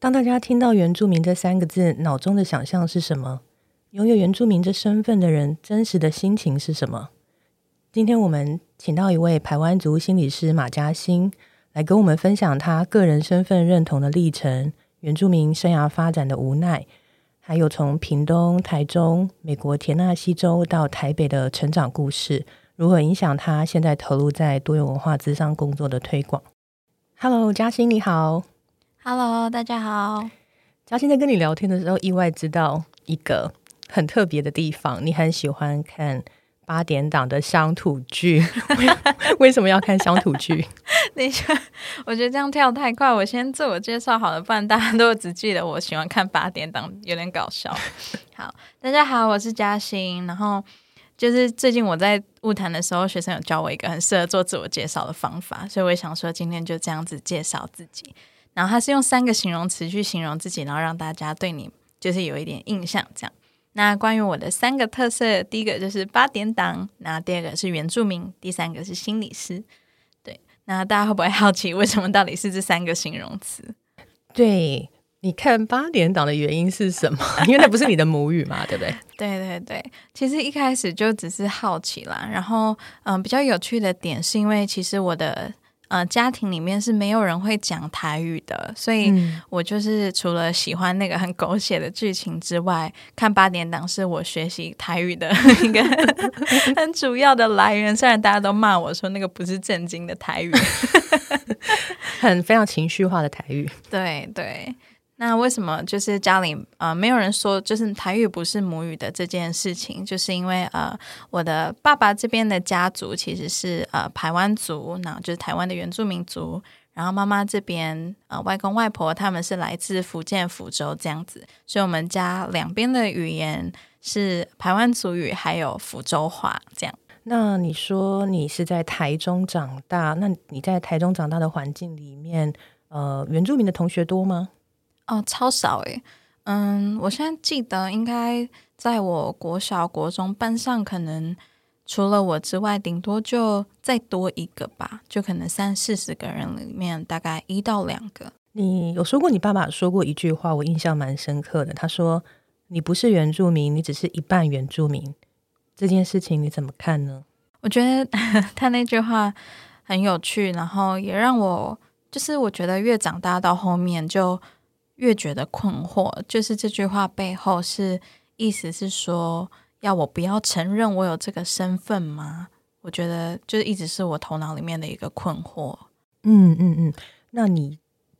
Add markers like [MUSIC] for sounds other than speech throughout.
当大家听到“原住民”这三个字，脑中的想象是什么？拥有原住民这身份的人，真实的心情是什么？今天我们请到一位台湾族心理师马嘉欣，来跟我们分享他个人身份认同的历程、原住民生涯发展的无奈，还有从屏东、台中、美国田纳西州到台北的成长故事，如何影响他现在投入在多元文化之上工作的推广。Hello，嘉欣你好。Hello，大家好。嘉欣在跟你聊天的时候，意外知道一个很特别的地方，你很喜欢看八点档的乡土剧。[LAUGHS] 为什么要看乡土剧？等一下，我觉得这样跳太快。我先自我介绍好了，不然大家都只记得我喜欢看八点档，有点搞笑。[LAUGHS] 好，大家好，我是嘉欣。然后就是最近我在物谈的时候，学生有教我一个很适合做自我介绍的方法，所以我也想说今天就这样子介绍自己。然后他是用三个形容词去形容自己，然后让大家对你就是有一点印象。这样，那关于我的三个特色，第一个就是八点档，那第二个是原住民，第三个是心理师。对，那大家会不会好奇为什么到底是这三个形容词？对，你看八点档的原因是什么？[LAUGHS] 因为那不是你的母语嘛，对不对？对对对，其实一开始就只是好奇啦。然后，嗯，比较有趣的点是因为其实我的。呃，家庭里面是没有人会讲台语的，所以我就是除了喜欢那个很狗血的剧情之外，看八点档是我学习台语的 [LAUGHS] 一个 [LAUGHS] 很主要的来源。虽然大家都骂我说那个不是正经的台语，[LAUGHS] 很非常情绪化的台语。对对。那为什么就是家里呃没有人说就是台语不是母语的这件事情？就是因为呃我的爸爸这边的家族其实是呃台湾族，那就是台湾的原住民族。然后妈妈这边呃外公外婆他们是来自福建福州这样子，所以我们家两边的语言是台湾族语还有福州话这样。那你说你是在台中长大，那你在台中长大的环境里面，呃原住民的同学多吗？哦，超少诶。嗯，我现在记得应该在我国小、国中班上，可能除了我之外，顶多就再多一个吧，就可能三四十个人里面，大概一到两个。你有说过，你爸爸说过一句话，我印象蛮深刻的。他说：“你不是原住民，你只是一半原住民。”这件事情你怎么看呢？我觉得他那句话很有趣，然后也让我就是我觉得越长大到后面就。越觉得困惑，就是这句话背后是意思是说，要我不要承认我有这个身份吗？我觉得就是一直是我头脑里面的一个困惑。嗯嗯嗯，那你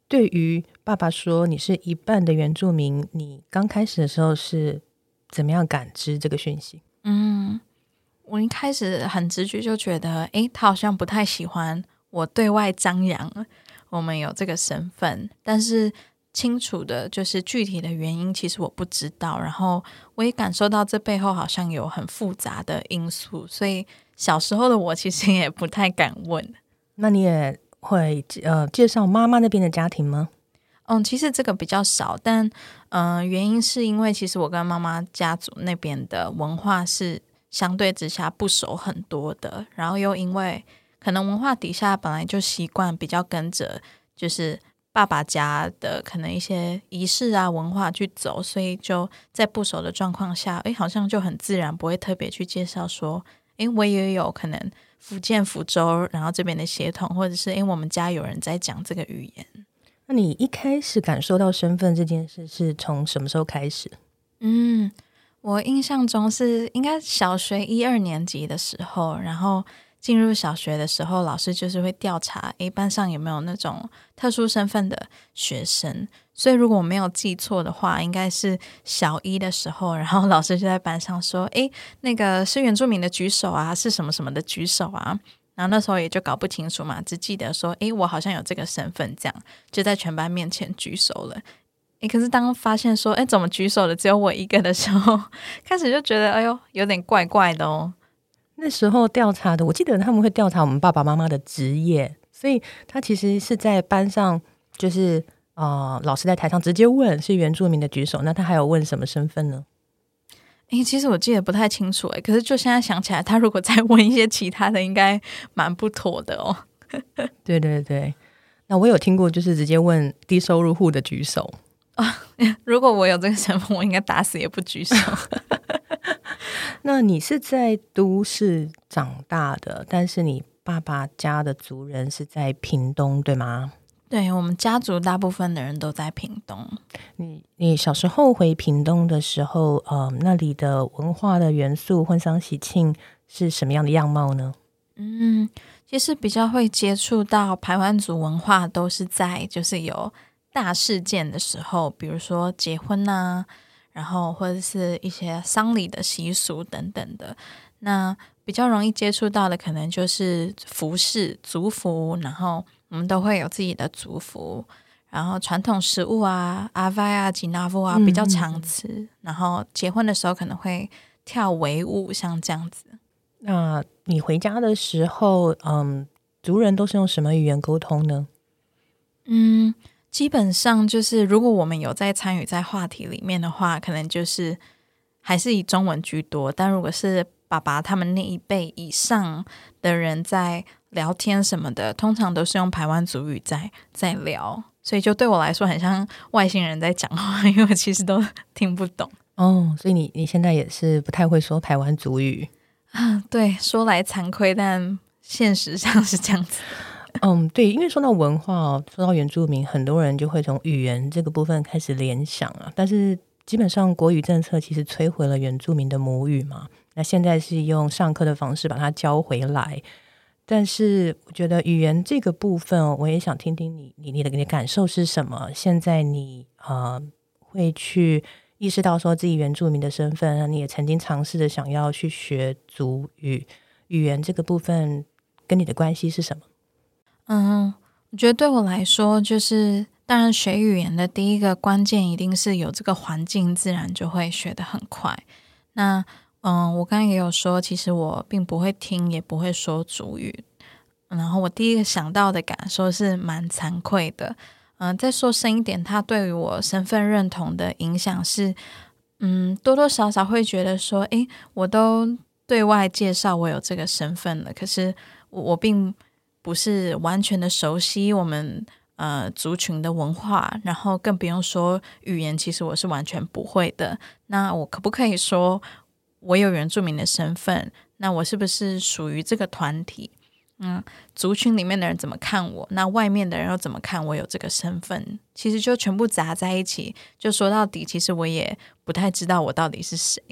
对于爸爸说你是一半的原住民，你刚开始的时候是怎么样感知这个讯息？嗯，我一开始很直觉就觉得，诶，他好像不太喜欢我对外张扬我们有这个身份，但是。清楚的，就是具体的原因，其实我不知道。然后我也感受到这背后好像有很复杂的因素，所以小时候的我其实也不太敢问。那你也会呃介绍妈妈那边的家庭吗？嗯，其实这个比较少，但嗯，原因是因为其实我跟妈妈家族那边的文化是相对之下不熟很多的，然后又因为可能文化底下本来就习惯比较跟着就是。爸爸家的可能一些仪式啊文化去走，所以就在不熟的状况下，哎，好像就很自然，不会特别去介绍说，哎，我也有可能福建福州，然后这边的协同，或者是因为我们家有人在讲这个语言。那你一开始感受到身份这件事是从什么时候开始？嗯，我印象中是应该小学一二年级的时候，然后。进入小学的时候，老师就是会调查，诶，班上有没有那种特殊身份的学生。所以如果我没有记错的话，应该是小一的时候，然后老师就在班上说，诶，那个是原住民的举手啊，是什么什么的举手啊。然后那时候也就搞不清楚嘛，只记得说，诶，我好像有这个身份，这样就在全班面前举手了。诶，可是当发现说，诶，怎么举手的只有我一个的时候，[LAUGHS] 开始就觉得，哎呦，有点怪怪的哦。那时候调查的，我记得他们会调查我们爸爸妈妈的职业，所以他其实是在班上，就是呃，老师在台上直接问是原住民的举手，那他还有问什么身份呢？诶，其实我记得不太清楚诶，可是就现在想起来，他如果再问一些其他的，应该蛮不妥的哦。[LAUGHS] 对对对，那我有听过，就是直接问低收入户的举手啊。[LAUGHS] 如果我有这个身份，我应该打死也不举手。[LAUGHS] 那你是在都市长大的，但是你爸爸家的族人是在屏东，对吗？对我们家族大部分的人都在屏东。你你小时候回屏东的时候，呃，那里的文化的元素，婚丧喜庆是什么样的样貌呢？嗯，其实比较会接触到排湾族文化，都是在就是有大事件的时候，比如说结婚呐，然后或者是一些丧礼的习俗等等的。那比较容易接触到的，可能就是服饰、族服，然后。我们都会有自己的族服，然后传统食物啊，阿 vai 啊、吉纳夫啊比较常吃。然后结婚的时候可能会跳维舞，像这样子。那你回家的时候，嗯，族人都是用什么语言沟通呢？嗯，基本上就是如果我们有在参与在话题里面的话，可能就是还是以中文居多。但如果是爸爸他们那一辈以上的人在。聊天什么的，通常都是用台湾族语在在聊，所以就对我来说很像外星人在讲话，因为我其实都 [LAUGHS] 听不懂。哦，所以你你现在也是不太会说台湾族语啊？对，说来惭愧，但现实上是这样子。嗯，对，因为说到文化哦，说到原住民，很多人就会从语言这个部分开始联想啊。但是基本上国语政策其实摧毁了原住民的母语嘛，那现在是用上课的方式把它教回来。但是我觉得语言这个部分，我也想听听你你你的你的感受是什么？现在你呃会去意识到说自己原住民的身份，你也曾经尝试着想要去学族语语言这个部分，跟你的关系是什么？嗯，我觉得对我来说，就是当然学语言的第一个关键一定是有这个环境，自然就会学得很快。那嗯，我刚刚也有说，其实我并不会听，也不会说主语。然后我第一个想到的感受是蛮惭愧的。嗯，再说深一点，它对于我身份认同的影响是，嗯，多多少少会觉得说，诶，我都对外介绍我有这个身份了，可是我并不是完全的熟悉我们呃族群的文化，然后更不用说语言，其实我是完全不会的。那我可不可以说？我有原住民的身份，那我是不是属于这个团体？嗯，族群里面的人怎么看我？那外面的人又怎么看我有这个身份？其实就全部砸在一起。就说到底，其实我也不太知道我到底是谁。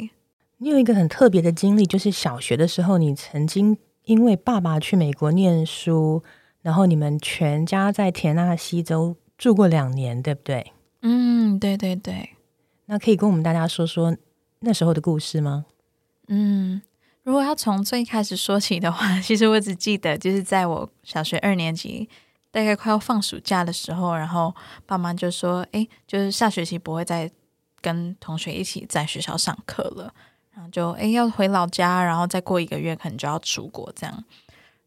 你有一个很特别的经历，就是小学的时候，你曾经因为爸爸去美国念书，然后你们全家在田纳西州住过两年，对不对？嗯，对对对。那可以跟我们大家说说那时候的故事吗？嗯，如果要从最开始说起的话，其实我只记得就是在我小学二年级，大概快要放暑假的时候，然后爸妈就说：“哎，就是下学期不会再跟同学一起在学校上课了，然后就哎要回老家，然后再过一个月可能就要出国这样。”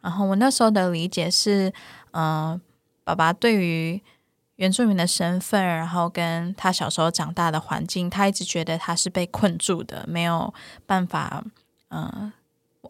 然后我那时候的理解是，嗯，爸爸对于原住民的身份，然后跟他小时候长大的环境，他一直觉得他是被困住的，没有办法，嗯，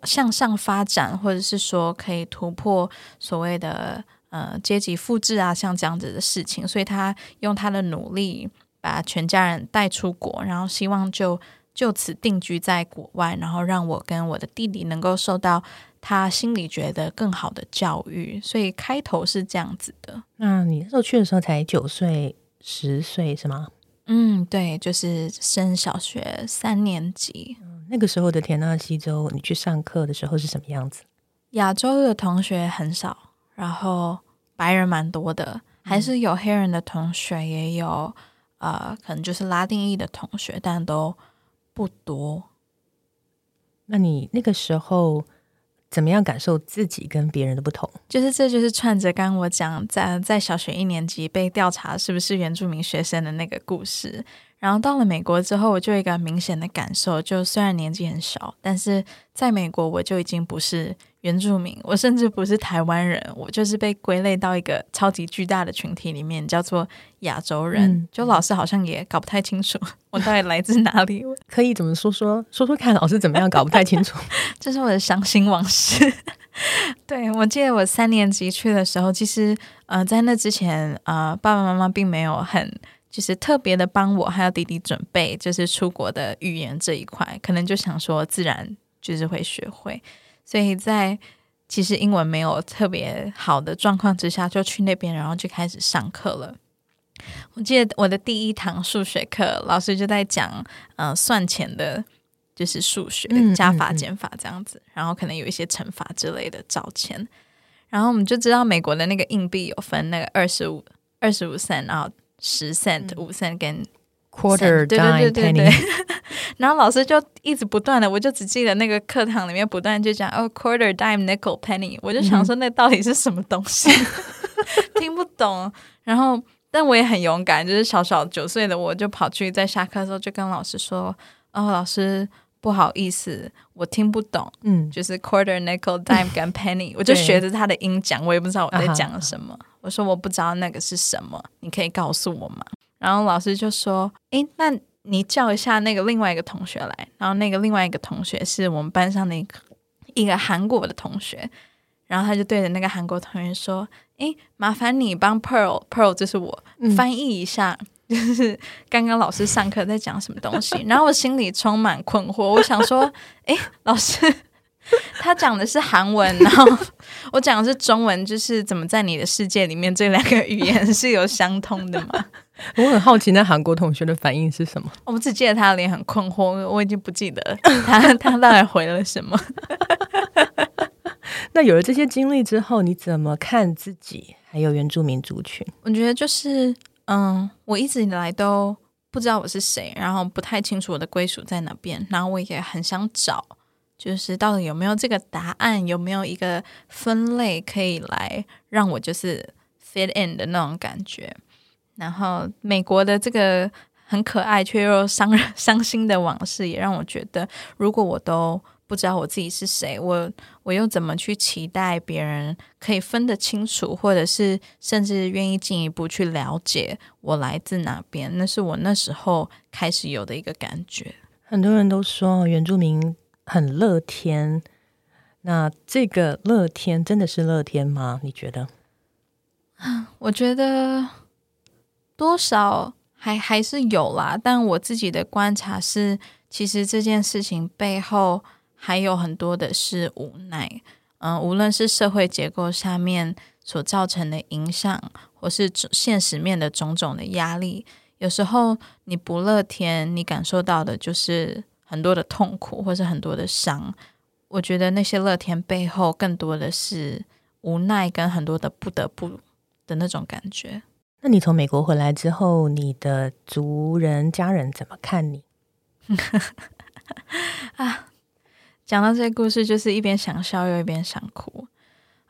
向上发展，或者是说可以突破所谓的呃阶级复制啊，像这样子的事情。所以他用他的努力把全家人带出国，然后希望就就此定居在国外，然后让我跟我的弟弟能够受到。他心里觉得更好的教育，所以开头是这样子的。那你那时候去的时候才九岁、十岁是吗？嗯，对，就是升小学三年级。那个时候的田纳西州，你去上课的时候是什么样子？亚洲的同学很少，然后白人蛮多的，还是有黑人的同学，也有呃，可能就是拉丁裔的同学，但都不多。那你那个时候？怎么样感受自己跟别人的不同？就是这就是串着刚我讲在在小学一年级被调查是不是原住民学生的那个故事。然后到了美国之后，我就有一个明显的感受，就虽然年纪很小，但是在美国我就已经不是原住民，我甚至不是台湾人，我就是被归类到一个超级巨大的群体里面，叫做亚洲人。就老师好像也搞不太清楚 [LAUGHS] 我到底来自哪里。[LAUGHS] 可以怎么说说说说看，老师怎么样搞不太清楚？[LAUGHS] 这是我的伤心往事。对我记得我三年级去的时候，其实呃在那之前呃爸爸妈妈并没有很。就是特别的帮我还有弟弟准备，就是出国的语言这一块，可能就想说自然就是会学会，所以在其实英文没有特别好的状况之下，就去那边，然后就开始上课了。我记得我的第一堂数学课，老师就在讲，嗯，算钱的，就是数学加法、减法这样子，然后可能有一些乘法之类的找钱。然后我们就知道美国的那个硬币有分那个二十五、二十五 cent，然后十 cent、五 cent 跟 quarter、对对对对对。[LAUGHS] 然后老师就一直不断的，我就只记得那个课堂里面不断就讲哦，quarter、dime、nickel、penny，我就想说那到底是什么东西，[LAUGHS] 听不懂。然后。但我也很勇敢，就是小小九岁的我就跑去在下课的时候就跟老师说：“哦，老师不好意思，我听不懂，嗯，就是 quarter nickel dime 跟 [LAUGHS] penny，我就学着他的音讲，我也不知道我在讲什么。我说我不知道那个是什么，你可以告诉我吗？然后老师就说：诶，那你叫一下那个另外一个同学来。然后那个另外一个同学是我们班上的一个一个韩国的同学。”然后他就对着那个韩国同学说：“诶，麻烦你帮 Pearl，Pearl 就是我翻译一下，[LAUGHS] 就是刚刚老师上课在讲什么东西。”然后我心里充满困惑，我想说：“哎，老师，[LAUGHS] 他讲的是韩文，然后我讲的是中文，就是怎么在你的世界里面这两个语言是有相通的吗？” [LAUGHS] 我很好奇，那韩国同学的反应是什么？我只记得他的脸很困惑，我已经不记得 [LAUGHS] 他他到底回了什么。那有了这些经历之后，你怎么看自己还有原住民族群？我觉得就是，嗯，我一直以来都不知道我是谁，然后不太清楚我的归属在哪边，然后我也很想找，就是到底有没有这个答案，有没有一个分类可以来让我就是 fit in 的那种感觉。然后美国的这个很可爱却又伤人 [LAUGHS] 伤心的往事，也让我觉得，如果我都。不知道我自己是谁，我我又怎么去期待别人可以分得清楚，或者是甚至愿意进一步去了解我来自哪边？那是我那时候开始有的一个感觉。很多人都说原住民很乐天，那这个乐天真的是乐天吗？你觉得？我觉得多少还还是有啦，但我自己的观察是，其实这件事情背后。还有很多的是无奈，嗯，无论是社会结构下面所造成的影响，或是现实面的种种的压力，有时候你不乐天，你感受到的就是很多的痛苦，或是很多的伤。我觉得那些乐天背后，更多的是无奈跟很多的不得不的那种感觉。那你从美国回来之后，你的族人家人怎么看你？[LAUGHS] 啊？讲到这个故事，就是一边想笑又一边想哭。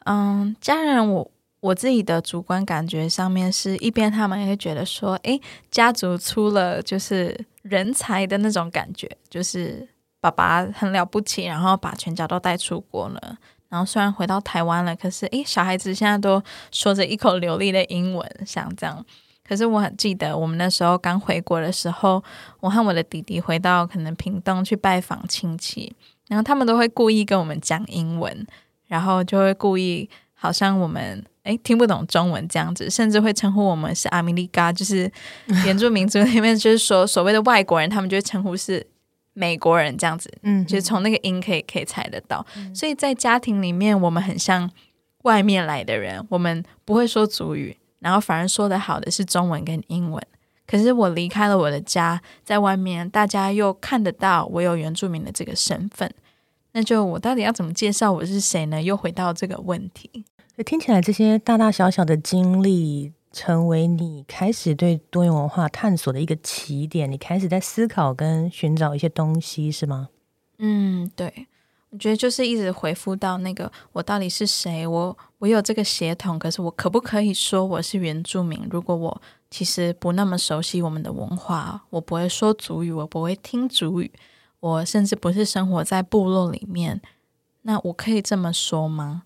嗯，家人，我我自己的主观感觉上面是一边，他们也会觉得说，诶，家族出了就是人才的那种感觉，就是爸爸很了不起，然后把全家都带出国了。然后虽然回到台湾了，可是诶，小孩子现在都说着一口流利的英文，像这样。可是我很记得，我们那时候刚回国的时候，我和我的弟弟回到可能屏东去拜访亲戚。然后他们都会故意跟我们讲英文，然后就会故意好像我们诶听不懂中文这样子，甚至会称呼我们是阿米利嘎，就是 [LAUGHS] 原住民族里面就是说所谓的外国人，他们就会称呼是美国人这样子，嗯，就是从那个音可以可以猜得到。所以在家庭里面，我们很像外面来的人，我们不会说族语，然后反而说的好的是中文跟英文。可是我离开了我的家，在外面大家又看得到我有原住民的这个身份，那就我到底要怎么介绍我是谁呢？又回到这个问题。听起来这些大大小小的经历，成为你开始对多元文化探索的一个起点。你开始在思考跟寻找一些东西，是吗？嗯，对。我觉得就是一直回复到那个我到底是谁？我我有这个血统，可是我可不可以说我是原住民？如果我其实不那么熟悉我们的文化，我不会说族语，我不会听族语，我甚至不是生活在部落里面，那我可以这么说吗？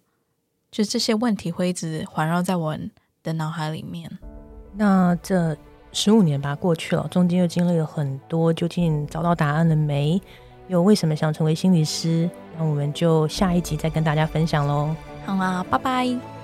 就这些问题会一直环绕在我的脑海里面。那这十五年吧过去了，中间又经历了很多，究竟找到答案了没？又为什么想成为心理师？那我们就下一集再跟大家分享喽。好啦，拜拜。